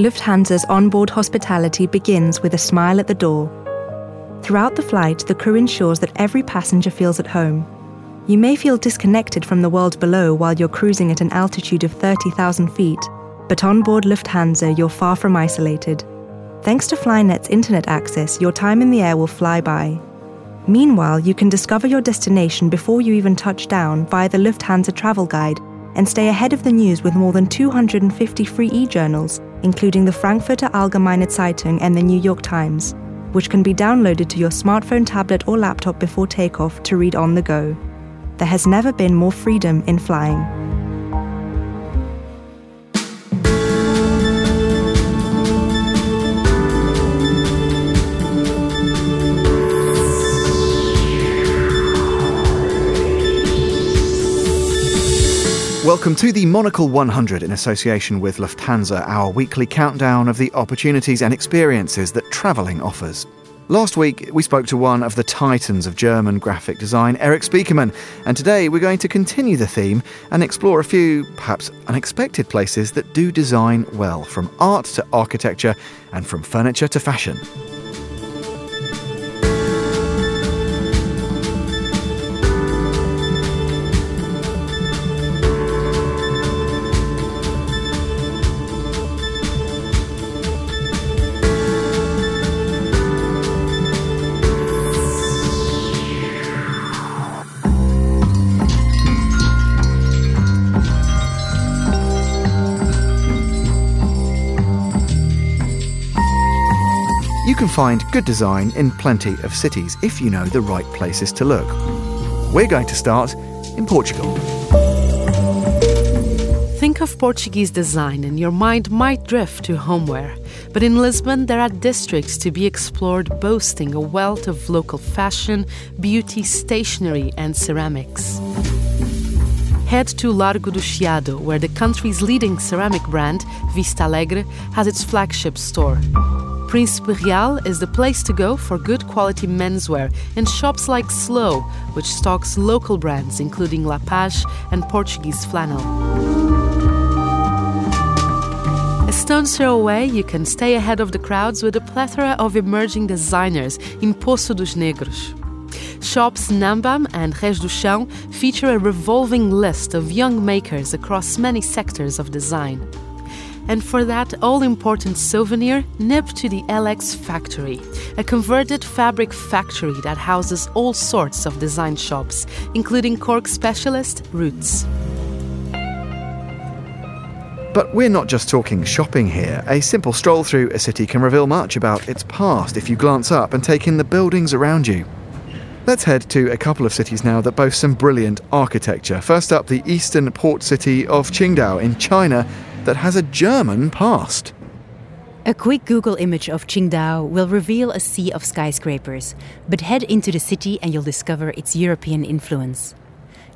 Lufthansa's onboard hospitality begins with a smile at the door. Throughout the flight, the crew ensures that every passenger feels at home. You may feel disconnected from the world below while you're cruising at an altitude of 30,000 feet, but on board Lufthansa, you're far from isolated. Thanks to Flynet's internet access, your time in the air will fly by. Meanwhile, you can discover your destination before you even touch down via the Lufthansa travel guide and stay ahead of the news with more than 250 free e journals, including the Frankfurter Allgemeine Zeitung and the New York Times, which can be downloaded to your smartphone, tablet, or laptop before takeoff to read on the go. There has never been more freedom in flying. Welcome to the Monocle 100 in association with Lufthansa, our weekly countdown of the opportunities and experiences that travelling offers. Last week, we spoke to one of the titans of German graphic design, Erik Spiekermann, and today we're going to continue the theme and explore a few, perhaps unexpected places that do design well, from art to architecture and from furniture to fashion. Find good design in plenty of cities if you know the right places to look. We're going to start in Portugal. Think of Portuguese design and your mind might drift to homeware. But in Lisbon, there are districts to be explored boasting a wealth of local fashion, beauty, stationery, and ceramics. Head to Largo do Chiado, where the country's leading ceramic brand, Vista Alegre, has its flagship store. Príncipe Real is the place to go for good quality menswear and shops like Slow, which stocks local brands including La Paz and Portuguese flannel. A stone's throw away, you can stay ahead of the crowds with a plethora of emerging designers in Poço dos Negros. Shops Nambam and Res do Chão feature a revolving list of young makers across many sectors of design. And for that all important souvenir, nip to the LX Factory, a converted fabric factory that houses all sorts of design shops, including cork specialist Roots. But we're not just talking shopping here. A simple stroll through a city can reveal much about its past if you glance up and take in the buildings around you. Let's head to a couple of cities now that boast some brilliant architecture. First up, the eastern port city of Qingdao in China that has a German past. A quick Google image of Qingdao will reveal a sea of skyscrapers, but head into the city and you'll discover its European influence.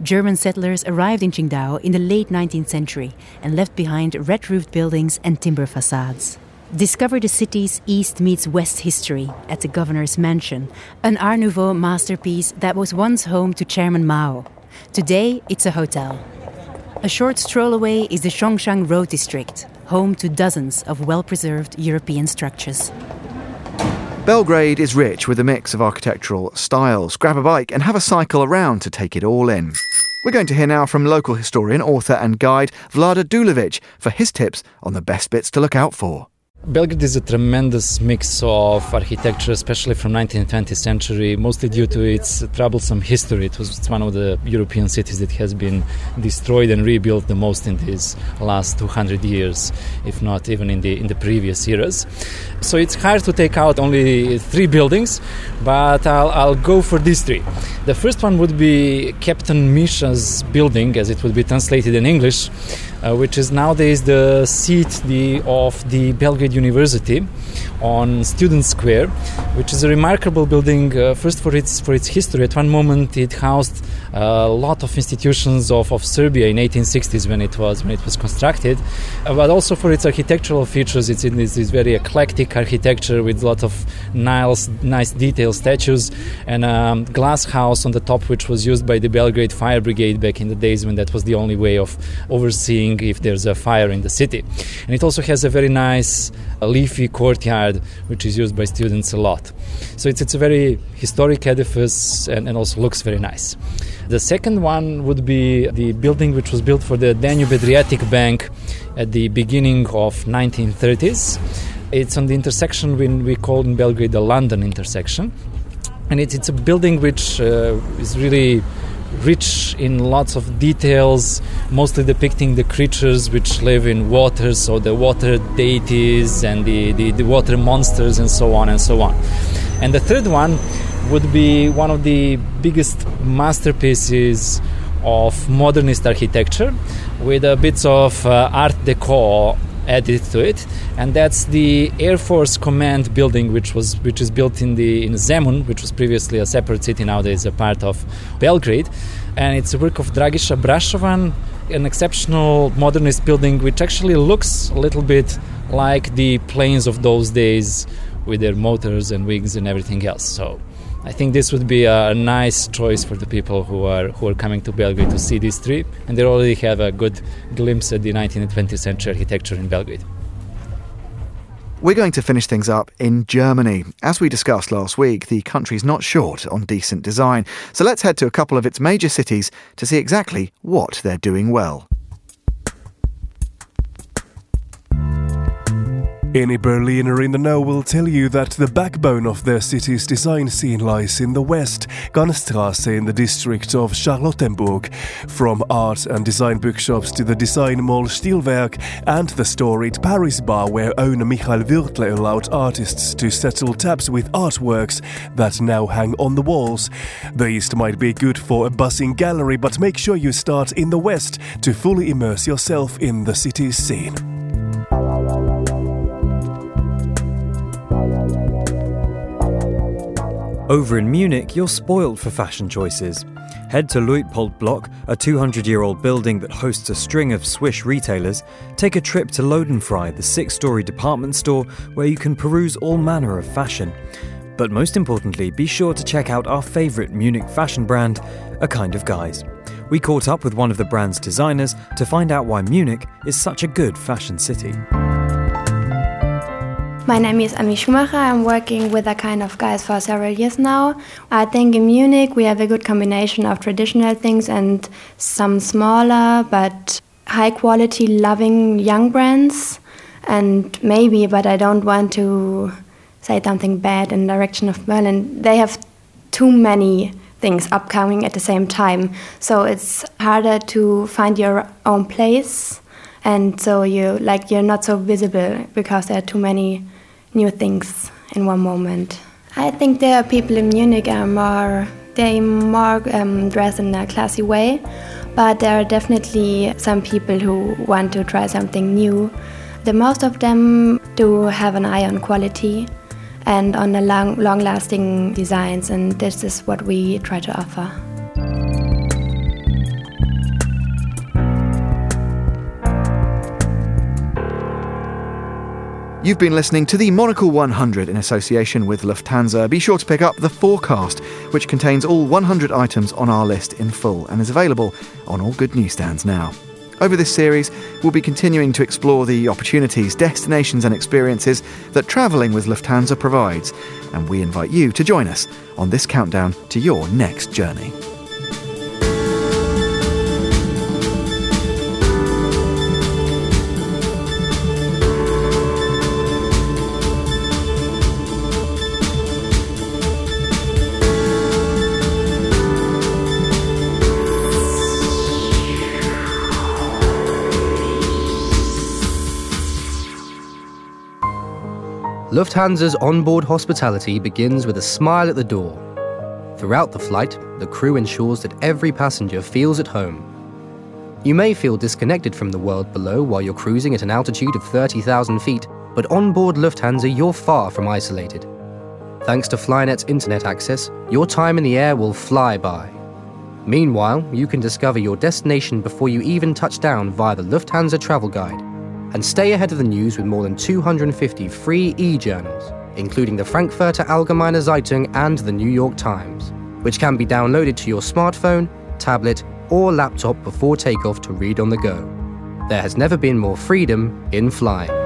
German settlers arrived in Qingdao in the late 19th century and left behind red roofed buildings and timber facades. Discover the city's East meets West history at the Governor's Mansion, an Art Nouveau masterpiece that was once home to Chairman Mao. Today, it's a hotel. A short stroll away is the Zhongshan Road District, home to dozens of well preserved European structures. Belgrade is rich with a mix of architectural styles. Grab a bike and have a cycle around to take it all in. We're going to hear now from local historian, author, and guide Vlada Dulović for his tips on the best bits to look out for. Belgrade is a tremendous mix of architecture, especially from 19th 20th century, mostly due to its troublesome history. It was one of the European cities that has been destroyed and rebuilt the most in these last 200 years, if not even in the in the previous eras. So it's hard to take out only three buildings, but I'll, I'll go for these three. The first one would be Captain Misha's building, as it would be translated in English, uh, which is nowadays the seat the, of the Belgrade University on Student Square, which is a remarkable building. Uh, first, for its for its history. At one moment, it housed a lot of institutions of, of Serbia in 1860s when it was when it was constructed, uh, but also for its architectural features. It's in this, this very eclectic architecture with a lot of nice, nice detailed statues and a glass house on the top, which was used by the Belgrade Fire Brigade back in the days when that was the only way of overseeing if there's a fire in the city. And it also has a very nice uh, leafy courtyard, which is used by students a lot. So it's, it's a very historic edifice and, and also looks very nice. The second one would be the building which was built for the Danube Adriatic Bank at the beginning of 1930s. It's on the intersection when we call in Belgrade the London intersection. And it's, it's a building which uh, is really rich in lots of details, mostly depicting the creatures which live in water, so the water deities and the, the, the, water monsters and so on and so on. And the third one would be one of the biggest masterpieces of modernist architecture with a bit of uh, art deco added to it. And that's the air force command building which was which is built in the in zemun which was previously a separate city nowadays a part of belgrade. And it's a work of Dragiša Brašovan an exceptional modernist building which actually looks a little bit like the planes of those days with their motors and wings and everything else. So I think this would be a nice choice for the people who are who are coming to Belgrade to see this trip, and they already have a good glimpse at the 19th and 20th century architecture in Belgrade. We're going to finish things up in Germany. As we discussed last week, the country's not short on decent design, so let's head to a couple of its major cities to see exactly what they're doing well. Any Berliner in the know will tell you that the backbone of their city's design scene lies in the west, Kantstrasse in the district of Charlottenburg. From art and design bookshops to the design mall Stilwerk and the storied Paris bar where owner Michael Würthle allowed artists to settle tabs with artworks that now hang on the walls. The east might be good for a buzzing gallery, but make sure you start in the west to fully immerse yourself in the city's scene. Over in Munich, you're spoiled for fashion choices. Head to Luitpold Block, a 200 year old building that hosts a string of swish retailers. Take a trip to Lodenfrey, the six story department store where you can peruse all manner of fashion. But most importantly, be sure to check out our favourite Munich fashion brand, A Kind of Guys. We caught up with one of the brand's designers to find out why Munich is such a good fashion city. My name is Ami Schumacher. I'm working with a kind of guys for several years now. I think in Munich we have a good combination of traditional things and some smaller but high quality loving young brands. And maybe, but I don't want to say something bad in the direction of Berlin. They have too many things upcoming at the same time. So it's harder to find your own place and so you like you're not so visible because there are too many new things in one moment. I think there are people in Munich are more they more um, dress in a classy way, but there are definitely some people who want to try something new. The most of them do have an eye on quality and on the long, long-lasting designs, and this is what we try to offer. You've been listening to the Monocle 100 in association with Lufthansa. Be sure to pick up the forecast, which contains all 100 items on our list in full and is available on all good newsstands now. Over this series, we'll be continuing to explore the opportunities, destinations, and experiences that travelling with Lufthansa provides, and we invite you to join us on this countdown to your next journey. Lufthansa's onboard hospitality begins with a smile at the door. Throughout the flight, the crew ensures that every passenger feels at home. You may feel disconnected from the world below while you're cruising at an altitude of 30,000 feet, But on board Lufthansa, you're far from isolated. Thanks to Flynet's internet access, your time in the air will fly by. Meanwhile, you can discover your destination before you even touch down via the Lufthansa Travel Guide and stay ahead of the news with more than 250 free e journals, including the Frankfurter Allgemeine Zeitung and the New York Times, which can be downloaded to your smartphone, tablet, or laptop before takeoff to read on the go. There has never been more freedom in flying.